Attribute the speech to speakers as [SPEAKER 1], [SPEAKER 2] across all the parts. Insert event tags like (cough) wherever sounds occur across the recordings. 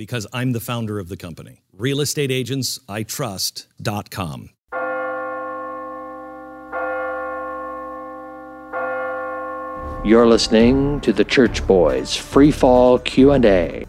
[SPEAKER 1] Because I'm the founder of the company. realestateagentsitrust.com.
[SPEAKER 2] You're listening to the Church Boys Free Fall Q&A.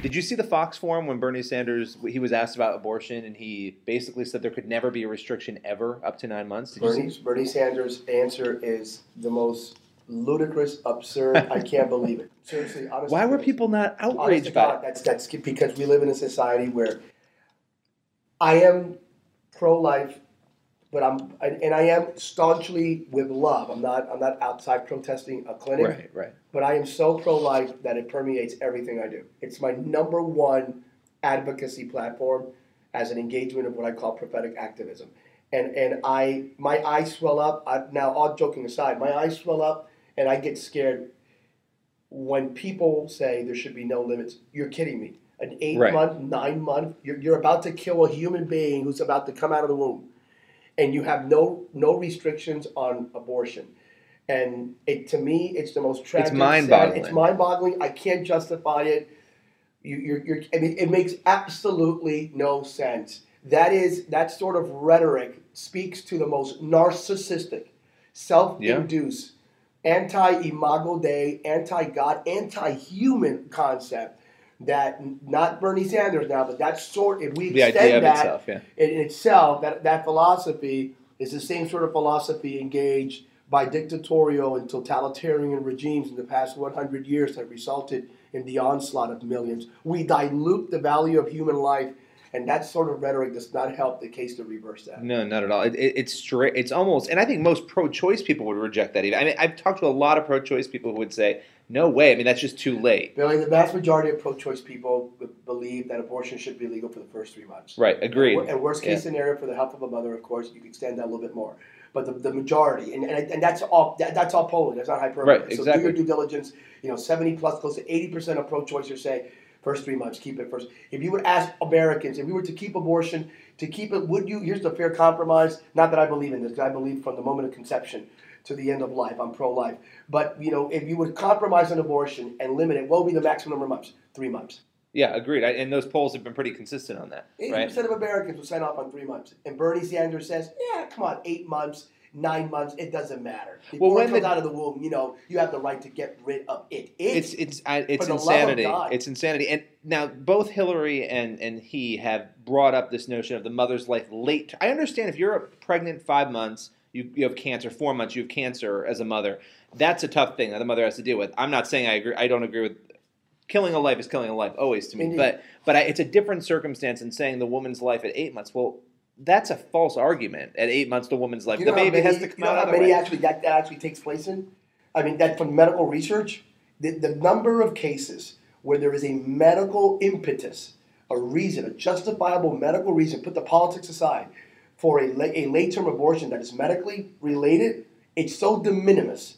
[SPEAKER 3] Did you see the Fox forum when Bernie Sanders he was asked about abortion and he basically said there could never be a restriction ever up to nine months? Did you
[SPEAKER 4] Bernie,
[SPEAKER 3] see?
[SPEAKER 4] Bernie Sanders' answer is the most ludicrous, absurd. I (laughs) can't believe it. Seriously, honestly.
[SPEAKER 3] Why were people not outraged by it?
[SPEAKER 4] that's that's because we live in a society where I am pro-life, but I'm and I am staunchly with love. I'm not I'm not outside protesting a clinic.
[SPEAKER 3] Right, right.
[SPEAKER 4] But I am so pro-life that it permeates everything I do. It's my number one advocacy platform as an engagement of what I call prophetic activism. And and I my eyes swell up. I, now, all joking aside, my eyes swell up, and I get scared when people say there should be no limits. You're kidding me. An eight
[SPEAKER 3] Right.
[SPEAKER 4] month, nine month, you're, you're about to kill a human being who's about to come out of the womb, and you have no no restrictions on abortion. And it to me, it's the most tragic. sad-
[SPEAKER 3] mind-boggling.
[SPEAKER 4] It's mind-boggling. I can't justify it. You, you're, you're, I mean, it makes absolutely no sense. That is that sort of rhetoric speaks to the most narcissistic, self-induced, anti-imago Dei, anti-God, anti-human concept that not Bernie Sanders now, but that sort. If we
[SPEAKER 3] The
[SPEAKER 4] extend
[SPEAKER 3] idea of
[SPEAKER 4] that
[SPEAKER 3] itself, yeah.
[SPEAKER 4] in itself, that that philosophy is the same sort of philosophy engaged by dictatorial and totalitarian regimes in the past 100 years that resulted in the onslaught of millions. We dilute the value of human life, and that sort of rhetoric does not help the case to reverse that.
[SPEAKER 3] No, not at all. It, it, it's straight. It's almost, and I think most pro-choice people would reject that. Even I mean, I've talked to a lot of pro-choice people who would say, "No way." I mean, that's just too late.
[SPEAKER 4] Billy, the vast majority of pro-choice people believe that abortion should be legal for the first three months.
[SPEAKER 3] Right. Agreed.
[SPEAKER 4] And worst case
[SPEAKER 3] Yeah.
[SPEAKER 4] scenario for the health of a mother, of course, you can extend that a little bit more. But the, the majority, and, and, and that's all that, that's all polling. That's not hyperbole.
[SPEAKER 3] Right, exactly.
[SPEAKER 4] So do your due diligence. You know, seventy plus, close to eighty percent of pro-choicers say first three months, keep it first. If you would ask Americans, if we were to keep abortion, to keep it, would you? Here's the fair compromise. Not that I believe in this, because I believe from the moment of conception to the end of life, I'm pro-life. But you know, if you would compromise on abortion and limit it, what would be the maximum number of months? Three months.
[SPEAKER 3] Yeah, agreed. I, and those polls have been pretty consistent on that.
[SPEAKER 4] Eighty
[SPEAKER 3] Right.
[SPEAKER 4] percent of Americans will sign off on three months, and Bernie Sanders says, "Yeah, come on, eight months, nine months, it doesn't matter. Before
[SPEAKER 3] when
[SPEAKER 4] it comes
[SPEAKER 3] the-
[SPEAKER 4] out of the womb, you know, you have the right to get rid of it.
[SPEAKER 3] it's it's I- it's
[SPEAKER 4] for the love of
[SPEAKER 3] insanity. It's insanity. And now both Hillary and and he have brought up this notion of the mother's life late. I understand if you're pregnant five months, you you have cancer. Four months, you have cancer as a mother. That's a tough thing that the mother has to deal with. I'm not saying I agree. I don't agree with. Killing a life is killing a life always to me,
[SPEAKER 4] Indeed.
[SPEAKER 3] but but I, it's a different circumstance in saying the woman's life at eight months. Well, that's a false argument. At eight months, the woman's life,
[SPEAKER 4] you
[SPEAKER 3] the
[SPEAKER 4] know
[SPEAKER 3] baby
[SPEAKER 4] many,
[SPEAKER 3] has to come
[SPEAKER 4] you know
[SPEAKER 3] out.
[SPEAKER 4] how many
[SPEAKER 3] way.
[SPEAKER 4] actually that, that actually takes place in? I mean, that from medical research, the, the number of cases where there is a medical impetus, a reason, a justifiable medical reason, put the politics aside, for a, a late term abortion that is medically related, it's so de minimis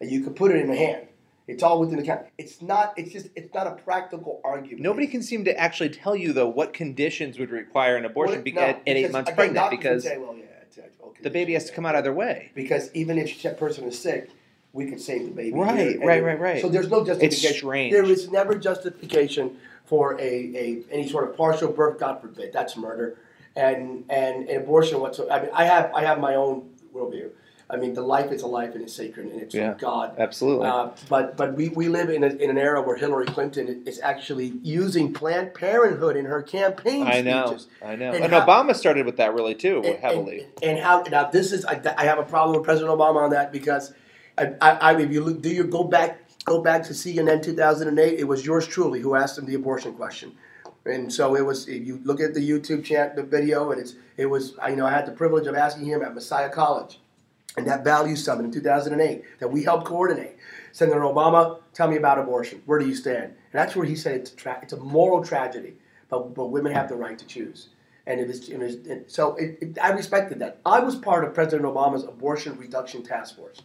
[SPEAKER 4] that you could put it in a hand. It's all within the count. It's not. It's just. It's not a practical argument.
[SPEAKER 3] Nobody can seem to actually tell you though what conditions would require an abortion
[SPEAKER 4] Well,
[SPEAKER 3] be-
[SPEAKER 4] no,
[SPEAKER 3] at, eight months
[SPEAKER 4] again,
[SPEAKER 3] pregnant because
[SPEAKER 4] say, well, yeah, it's, it's okay.
[SPEAKER 3] the baby has to come out either way.
[SPEAKER 4] because even if that person is sick, we could save the baby.
[SPEAKER 3] Right,
[SPEAKER 4] here.
[SPEAKER 3] Right, right, right.
[SPEAKER 4] So there's no justification.
[SPEAKER 3] strange.
[SPEAKER 4] There is never justification for a, a any sort of partial birth. God forbid, that's murder, and and, and abortion. Whatsoever. I mean, I have I have my own worldview. I mean, the life is a life and it's sacred and it's
[SPEAKER 3] Yeah,
[SPEAKER 4] from God.
[SPEAKER 3] absolutely.
[SPEAKER 4] Uh, but but we, we live in, a, in an era where Hillary Clinton is actually using Planned Parenthood in her campaign
[SPEAKER 3] I know,
[SPEAKER 4] speeches.
[SPEAKER 3] I know.
[SPEAKER 4] And
[SPEAKER 3] And,
[SPEAKER 4] how-
[SPEAKER 3] Obama started with that really too,
[SPEAKER 4] and,
[SPEAKER 3] heavily.
[SPEAKER 4] And, and how now this is I, I have a problem with President Obama on that because I, I, I if you look, do you go back go back to CNN 2008 it was yours truly who asked him the abortion question and so it was if you look at the YouTube chat the video and it's it was I you know I had the privilege of asking him at Messiah College and that value summit in 2008 that we helped coordinate Senator Obama tell me about abortion where do you stand and that's where he said it's a tra- it's a moral tragedy but but women have the right to choose. And it is, it is it, so it, it, I respected that. I was part of President Obama's abortion reduction task force.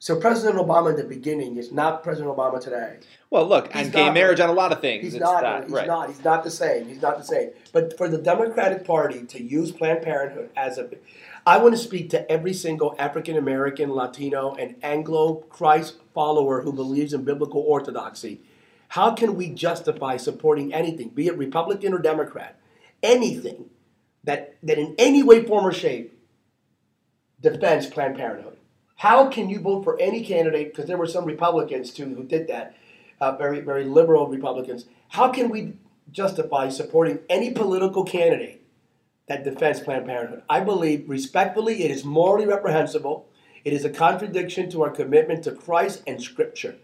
[SPEAKER 4] So President Obama in the beginning is not President Obama today.
[SPEAKER 3] Well, look,
[SPEAKER 4] He's
[SPEAKER 3] and gay marriage on a lot of things.
[SPEAKER 4] He's not. he's
[SPEAKER 3] right.
[SPEAKER 4] not. He's not the same. He's not the same. But for the Democratic Party to use Planned Parenthood as a, I want to speak to every single African American, Latino, and Anglo Christ follower who believes in biblical orthodoxy. How can we justify supporting anything, be it Republican or Democrat, anything that that in any way, form, or shape defends Planned Parenthood? How can you vote for any candidate? Because there were some Republicans too who did that, uh, very very liberal Republicans. How can we justify supporting any political candidate that defends Planned Parenthood? I believe respectfully it is morally reprehensible. It is a contradiction to our commitment to Christ and Scripture.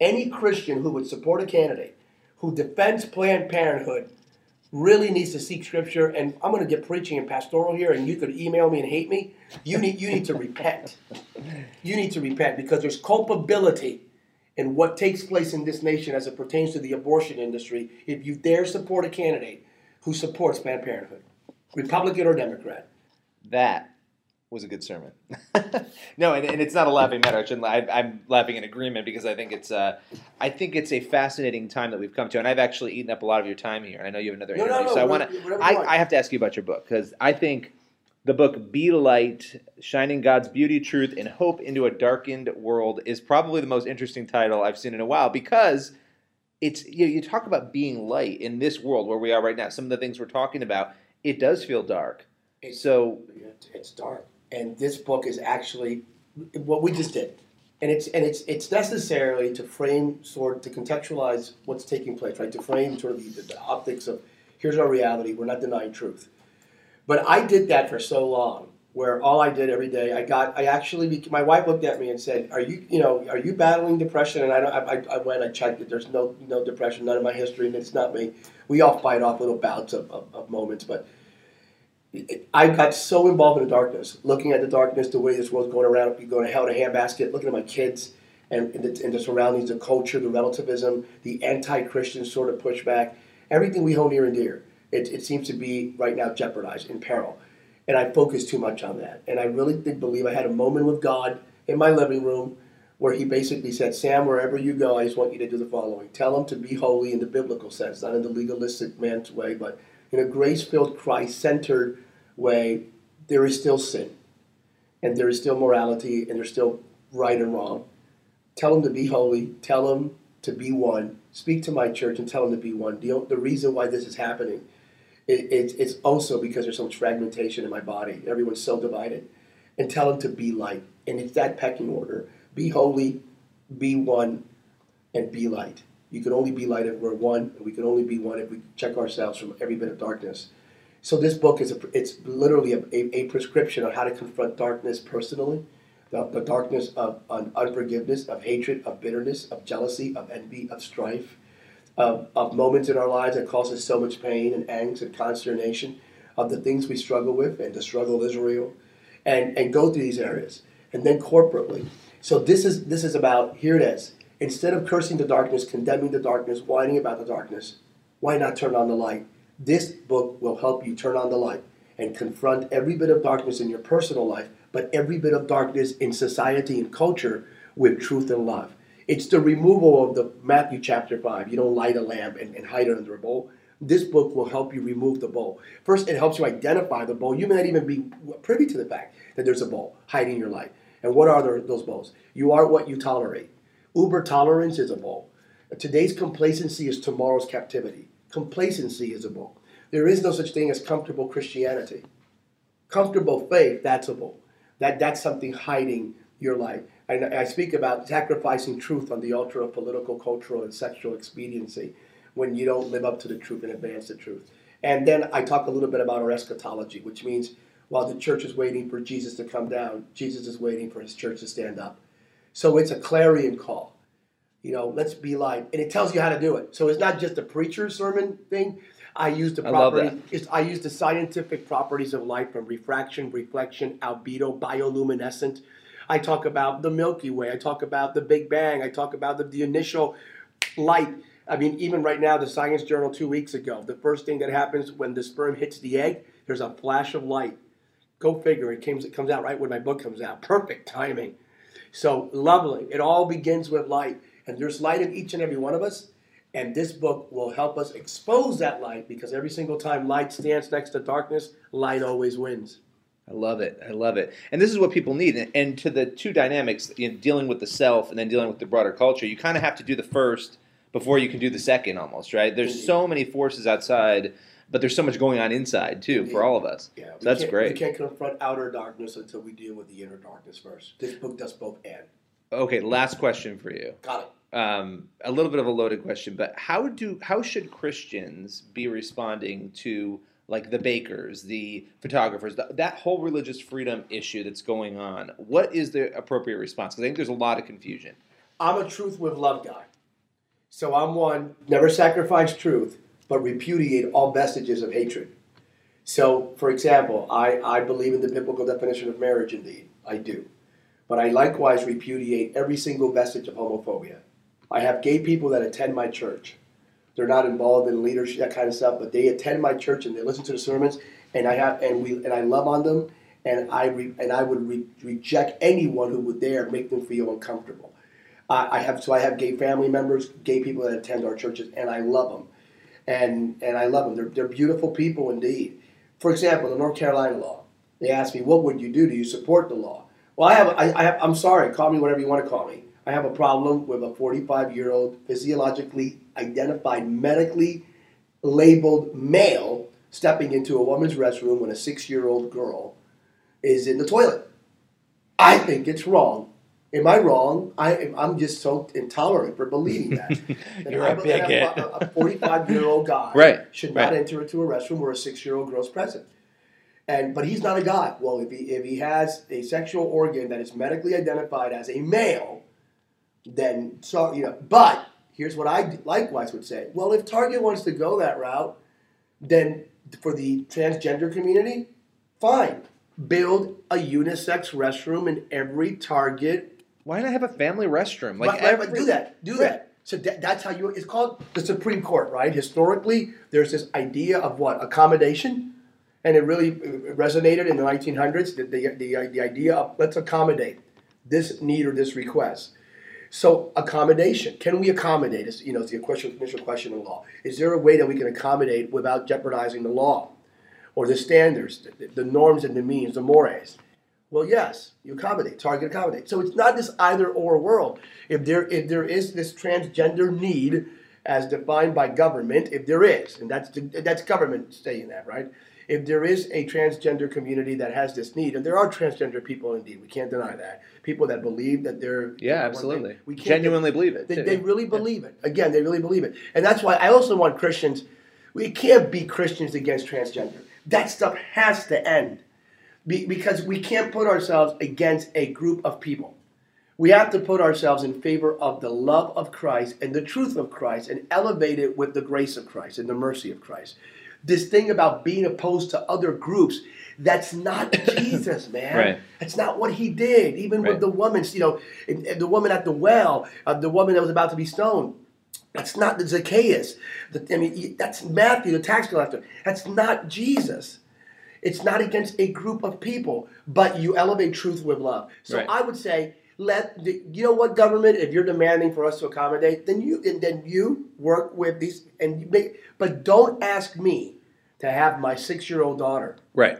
[SPEAKER 4] Any Christian who would support a candidate who defends Planned Parenthood really needs to seek scripture and i'm going to get preaching and pastoral here and you could email me and hate me you need you need to repent you need to repent because there's culpability in what takes place in this nation as it pertains to the abortion industry if you dare support a candidate who supports planned parenthood republican or democrat
[SPEAKER 3] That was a good sermon. (laughs) no, and, and it's not a laughing matter. I shouldn't, I, I'm laughing in agreement because I think it's uh, I think it's a fascinating time that we've come to, and I've actually eaten up a lot of your time here. And I know you have another
[SPEAKER 4] No, no,
[SPEAKER 3] interview,
[SPEAKER 4] no,
[SPEAKER 3] so I want to. I. I have to ask you about your book because I think the book "Be Light: Shining God's Beauty, Truth, and Hope into a Darkened World" is probably the most interesting title I've seen in a while because it's you, know, you talk about being light in this world where we are right now. Some of the things we're talking about, it does feel dark.
[SPEAKER 4] It's-
[SPEAKER 3] So
[SPEAKER 4] it's dark. And this book is actually what we just did. And it's and it's it's necessarily to frame sort to contextualize what's taking place right? To frame sort of the, the optics of here's our reality we're not denying truth. But i did that for so long where all i did every day i got i actually my wife looked at me and said are you you know are you battling depression? And i don't i, I- I went i checked it there's no no depression none of my history and it's not me. We all fight off little bouts of, of, of moments but I got so involved in the darkness, looking at the darkness, the way this world's going around, you going to hell in a handbasket, looking at my kids and, and, the, and the surroundings, the culture, the relativism, the anti-Christian sort of pushback, everything we hold near and dear. It, it seems to be right now jeopardized, in peril. And I focused too much on that. And I really did believe I had a moment with God in my living room where he basically said, Sam, wherever you go, I just want you to do the following. Tell them to be holy in the biblical sense, not in the legalistic man's way, but in a grace-filled, Christ-centered way, there is still sin. And there is still morality, and there's still right and wrong. Tell them to be holy. Tell them to be one. Speak to my church and tell them to be one. The, the reason why this is happening, it, it, it's also because there's so much fragmentation in my body. Everyone's so divided. And tell them to be light. And it's that pecking order. Be holy, be one, and be light. You can only be light if we're one, and we can only be one if we check ourselves from every bit of darkness. So this book is a, it's literally a, a, a prescription on how to confront darkness personally, the, the darkness of un, unforgiveness, of hatred, of bitterness, of jealousy, of envy, of strife, of, of moments in our lives that cause us so much pain and angst and consternation, of the things we struggle with and the struggle of Israel, and, and go through these areas. And then corporately. So this is this is about here it is. Instead of cursing the darkness, condemning the darkness, whining about the darkness, why not turn on the light? This book will help you turn on the light and confront every bit of darkness in your personal life, but every bit of darkness in society and culture with truth and love. It's the removal of the Matthew chapter 5. You don't light a lamp and, and hide it under a bowl. This book will help you remove the bowl. First, it helps you identify the bowl. You may not even be privy to the fact that there's a bowl hiding your light. And what are those bowls? You are what you tolerate. Uber tolerance is a bowl. Today's complacency is tomorrow's captivity. Complacency is a bowl. There is no such thing as comfortable Christianity. Comfortable faith, that's a bowl. That, that's something hiding your life. I, I speak about sacrificing truth on the altar of political, cultural, and sexual expediency when you don't live up to the truth and advance the truth. And then I talk a little bit about our eschatology, which means while the church is waiting for Jesus to come down, Jesus is waiting for his church to stand up. So it's a clarion call. You know, let's be light. And it tells you how to do it. So it's not just a preacher sermon thing. I use the
[SPEAKER 3] I love
[SPEAKER 4] property. It's, I use the scientific properties of light from refraction, reflection, albedo, bioluminescent. I talk about the Milky Way. I talk about the Big Bang. I talk about the, the initial light I mean, even right now, the Science Journal two weeks ago, the first thing that happens when the sperm hits the egg, there's a flash of light. Go figure. It comes, it comes out right when my book comes out. Perfect timing. So lovely. It all begins with light. And there's light in each and every one of us. And this book will help us expose that light because every single time light stands next to darkness, light always wins.
[SPEAKER 3] I love it. I love it. And this is what people need. And, and to the two dynamics, you know, dealing with the self and then dealing with the broader culture, you kind of have to do the first before you can do the second almost, right? There's so many forces outside, but there's so much going on inside too for all of us.
[SPEAKER 4] Yeah,
[SPEAKER 3] so that's great.
[SPEAKER 4] We can't confront outer darkness until we deal with the inner darkness first. This book does both and.
[SPEAKER 3] Okay, last question for you.
[SPEAKER 4] Got it.
[SPEAKER 3] Um, a little bit of a loaded question, but how do how should Christians be responding to like the bakers, the photographers, th that whole religious freedom issue that's going on? What is the appropriate response? Because I think there's a lot of confusion.
[SPEAKER 4] I'm a truth with love guy. So I'm one, never sacrifice truth, but repudiate all vestiges of hatred. So, for example, I, I believe in the biblical definition of marriage, indeed. I do. But I likewise repudiate every single vestige of homophobia. I have gay people that attend my church. They're not involved in leadership, that kind of stuff, but they attend my church and they listen to the sermons, and I have and we and I love on them, and I re, and I would re, reject anyone who would dare make them feel uncomfortable. I, have so I have gay family members, gay people that attend our churches, and I love them, and and I love them. They're they're beautiful people indeed. For example, the North Carolina law. They asked me, "What would you do? Do you support the law?" Well, I have. I, I have. I'm sorry. Call me whatever you want to call me. I have a problem with a 45 year old physiologically identified, medically labeled male stepping into a woman's restroom when a six year old girl is in the toilet. I think it's wrong. Am I wrong? I, I'm just so intolerant for believing that. (laughs)
[SPEAKER 3] You're
[SPEAKER 4] I
[SPEAKER 3] a
[SPEAKER 4] believe
[SPEAKER 3] bigot.
[SPEAKER 4] A 45 year old guy (laughs)
[SPEAKER 3] Right,
[SPEAKER 4] should not
[SPEAKER 3] right.
[SPEAKER 4] enter into a restroom where a six year old girl's present. And but he's not a guy. Well, if he if he has a sexual organ that is medically identified as a male, then so you know. But here's what I likewise would say. Well, if Target wants to go that route, then for the transgender community, fine. Build a unisex restroom in every Target.
[SPEAKER 3] Why not have a family restroom?
[SPEAKER 4] Like,
[SPEAKER 3] every,
[SPEAKER 4] do that. Do that. So that, that's how you. It's called the Supreme Court, right? Historically, there's this idea of what accommodation, and it really uh, resonated in the 1900s. The, the, the, the idea of let's accommodate this need or this request. So accommodation. Can we accommodate? Is you know, it's the initial question in law. Is there a way that we can accommodate without jeopardizing the law, or the standards, the, the norms and the means, the mores? Well, yes, you accommodate. Target accommodate. So it's not this either or world. If there if there is this transgender need as defined by government, if there is, and that's that's government saying that, right? If there is a transgender community that has this need, and there are transgender people indeed, we can't deny that. People that believe that they're
[SPEAKER 3] Yeah, absolutely.
[SPEAKER 4] thing. We
[SPEAKER 3] Genuinely believe it,
[SPEAKER 4] They,
[SPEAKER 3] too.
[SPEAKER 4] they really believe it. Again, they really believe it, and that's why I also want Christians. We can't be Christians against transgender. That stuff has to end be, because we can't put ourselves against a group of people. We have to put ourselves in favor of the love of Christ and the truth of Christ and elevate it with the grace of Christ and the mercy of Christ. This thing about being opposed to other groups, that's not (coughs) Jesus, man.
[SPEAKER 3] Right.
[SPEAKER 4] That's not what he did. Even
[SPEAKER 3] Right.
[SPEAKER 4] with the woman, you know, and- and the woman at the well, uh, the woman that was about to be stoned. That's not the Zacchaeus. The, I mean, that's Matthew, the tax collector. That's not Jesus. It's not against a group of people, but you elevate truth with love. So
[SPEAKER 3] Right.
[SPEAKER 4] I would say, let the, you know what government. If you're demanding for us to accommodate, then you and then you work with these and make. But don't ask me to have my six year old daughter
[SPEAKER 3] right.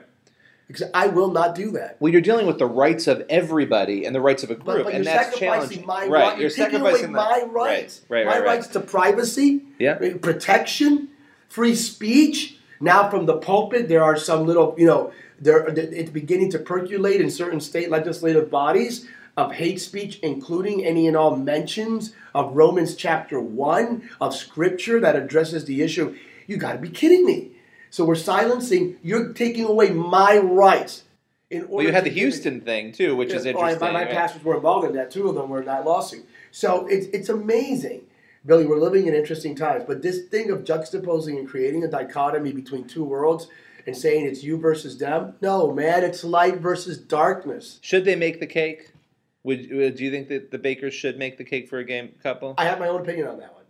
[SPEAKER 4] because I will not do that.
[SPEAKER 3] Well, you're dealing with the rights of everybody and the rights of a group,
[SPEAKER 4] but
[SPEAKER 3] and
[SPEAKER 4] you're
[SPEAKER 3] that's
[SPEAKER 4] sacrificing
[SPEAKER 3] challenging.
[SPEAKER 4] my
[SPEAKER 3] right.
[SPEAKER 4] right.
[SPEAKER 3] You're
[SPEAKER 4] You're taking away
[SPEAKER 3] sacrificing
[SPEAKER 4] my
[SPEAKER 3] that.
[SPEAKER 4] rights.
[SPEAKER 3] Right. Right.
[SPEAKER 4] my
[SPEAKER 3] Right. right.
[SPEAKER 4] rights to privacy,
[SPEAKER 3] Yeah.
[SPEAKER 4] Eh, protection, free speech. Now, from the pulpit, there are some little, you know, there it's beginning to percolate in certain state legislative bodies of hate speech, including any and all mentions of Romans chapter one of scripture that addresses the issue. You got to be kidding me! So we're silencing. You're taking away my rights. In order
[SPEAKER 3] Well, you had the
[SPEAKER 4] it-
[SPEAKER 3] Houston thing too, which is interesting.
[SPEAKER 4] well, my, my
[SPEAKER 3] right?
[SPEAKER 4] pastors were involved in that. Two of them were in that lawsuit. So it's it's amazing, Billy. We're living in interesting times. But this thing of juxtaposing and creating a dichotomy between two worlds and saying it's you versus them. No, man, it's light versus darkness.
[SPEAKER 3] Should they make the cake? Would, do you think that the bakers should make the cake for a game couple?
[SPEAKER 4] I have my own opinion on that one.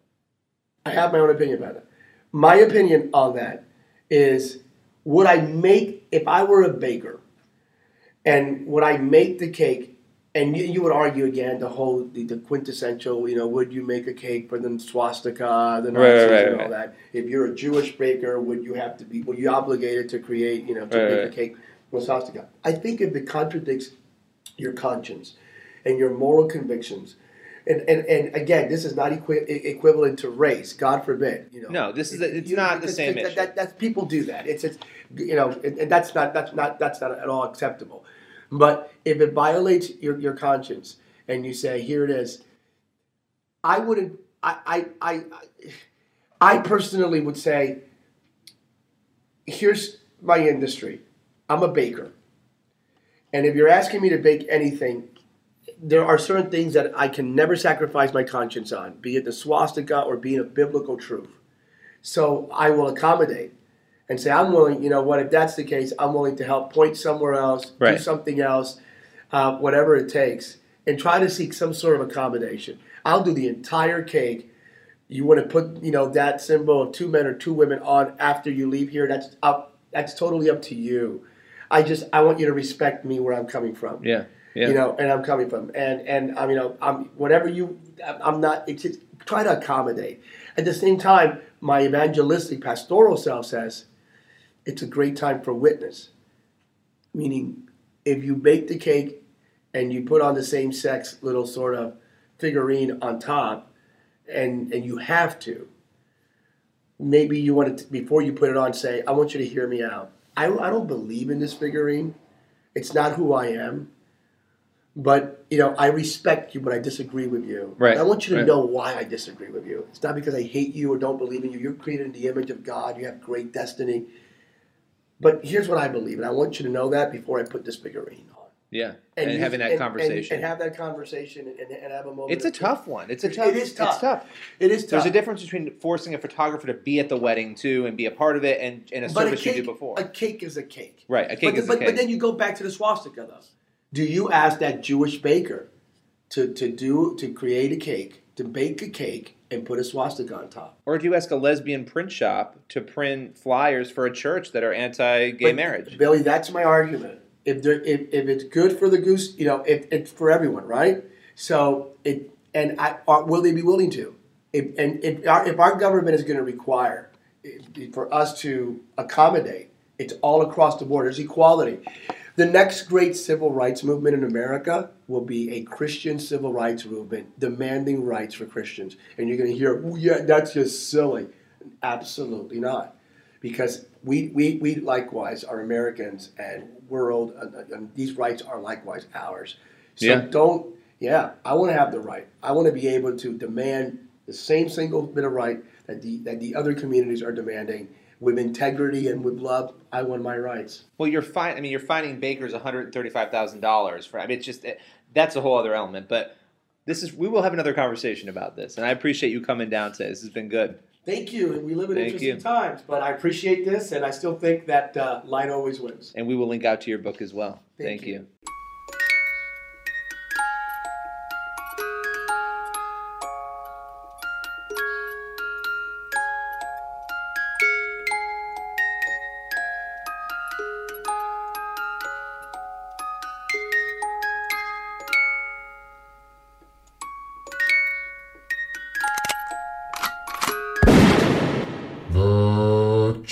[SPEAKER 4] I have my own opinion about that. My opinion on that is would I make, if I were a baker, and would I make the cake? And you, you would argue again the whole the, the quintessential, you know, would you make a cake for the swastika, the Nazis,
[SPEAKER 3] Right, right,
[SPEAKER 4] and all that? If you're a Jewish baker, would you have to be? Were you obligated to create, you know, to make a cake with swastika? I think if it contradicts your conscience and your moral convictions, and, and, and again, this is not equi- equivalent to race. God forbid. You know.
[SPEAKER 3] No, this is a- it's
[SPEAKER 4] You-
[SPEAKER 3] not the same
[SPEAKER 4] that,
[SPEAKER 3] issue.
[SPEAKER 4] That, that, people do that. It's, it's you know, and, and that's not that's not that's not at all acceptable. But if it violates your, your conscience and you say, here it is, I wouldn't. I I, I I personally would say, here's my industry. I'm a baker. And if you're asking me to bake anything, there are certain things that I can never sacrifice my conscience on, be it the swastika or being a biblical truth. So I will accommodate and say, I'm willing, you know what, if that's the case, I'm willing to help point somewhere else, do something else, uh, whatever it takes, and try to seek some sort of accommodation. I'll do the entire cake. You want to put, you know, that symbol of two men or two women on after you leave here. That's up. That's totally up to you. I just I want you to respect me where I'm coming from.
[SPEAKER 3] Yeah. Yeah.
[SPEAKER 4] You know, and I'm coming from, and and I mean, I'm whatever you. I'm not. It's just try to accommodate. At the same time, my evangelistic pastoral self says, it's a great time for witness. Meaning, if you bake the cake and you put on the same sex little sort of figurine on top, and and you have to, maybe you want to before you put it on say, I want you to hear me out. I I don't believe in this figurine. It's not who I am. But you know, I respect you, but I disagree with you.
[SPEAKER 3] Right,
[SPEAKER 4] And I want you to
[SPEAKER 3] right.
[SPEAKER 4] know why I disagree with you. It's not because I hate you or don't believe in you. You're created in the image of God. You have great destiny. But here's what I believe, and I want you to know that before I put this figurine on.
[SPEAKER 3] yeah. And,
[SPEAKER 4] use-
[SPEAKER 3] having that
[SPEAKER 4] and-
[SPEAKER 3] conversation.
[SPEAKER 4] and, and have that conversation, and, and have a moment.
[SPEAKER 3] it's a tough one. It's a tough.
[SPEAKER 4] it is tough.
[SPEAKER 3] It's tough.
[SPEAKER 4] It is tough.
[SPEAKER 3] There's a difference between forcing a photographer to be at the wedding too and be a part of it, and, and a
[SPEAKER 4] But a
[SPEAKER 3] service
[SPEAKER 4] cake,
[SPEAKER 3] you did before.
[SPEAKER 4] a cake is a cake.
[SPEAKER 3] Right, a cake
[SPEAKER 4] but,
[SPEAKER 3] is a cake.
[SPEAKER 4] But then you go back to the swastika though. Do you ask that Jewish baker to, to do to create a cake, to bake a cake and put a swastika on top?
[SPEAKER 3] or do you ask a lesbian print shop to print flyers for a church that are anti-gay
[SPEAKER 4] But,
[SPEAKER 3] marriage?
[SPEAKER 4] Billy, that's my argument. If there, if, if it's good for the goose, you know, if it's for everyone, right? So it and I, are, will they be willing to? If, and if our, if our government is going to require eh, for us to accommodate, it's all across the board. There's equality. The next great civil rights movement in America will be a Christian civil rights movement demanding rights for Christians. And you're going to hear, oh, yeah, that's just silly. Absolutely not because we, we, we likewise are Americans and world and, and these rights are likewise ours. So
[SPEAKER 3] Yeah.
[SPEAKER 4] don't yeah, I want to have the right. I want to be able to demand the same single bit of right that the that the other communities are demanding with integrity and with love. I won my rights.
[SPEAKER 3] Well, you're fine. I mean, you're fining bakers one hundred thirty-five thousand dollars for. I mean, it's just it, that's a whole other element. But this is we will have another conversation about this, and I appreciate you coming down today. This has been good.
[SPEAKER 4] Thank you. And we live in
[SPEAKER 3] Thank
[SPEAKER 4] interesting
[SPEAKER 3] you.
[SPEAKER 4] times, but I appreciate this, and I still think that uh, light always wins.
[SPEAKER 3] And we will link out to your book as well.
[SPEAKER 4] Thank
[SPEAKER 3] Thank,
[SPEAKER 4] you.
[SPEAKER 3] you.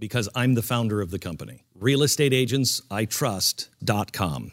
[SPEAKER 1] Because I'm the founder of the company. RealestateAgentsITrust.com.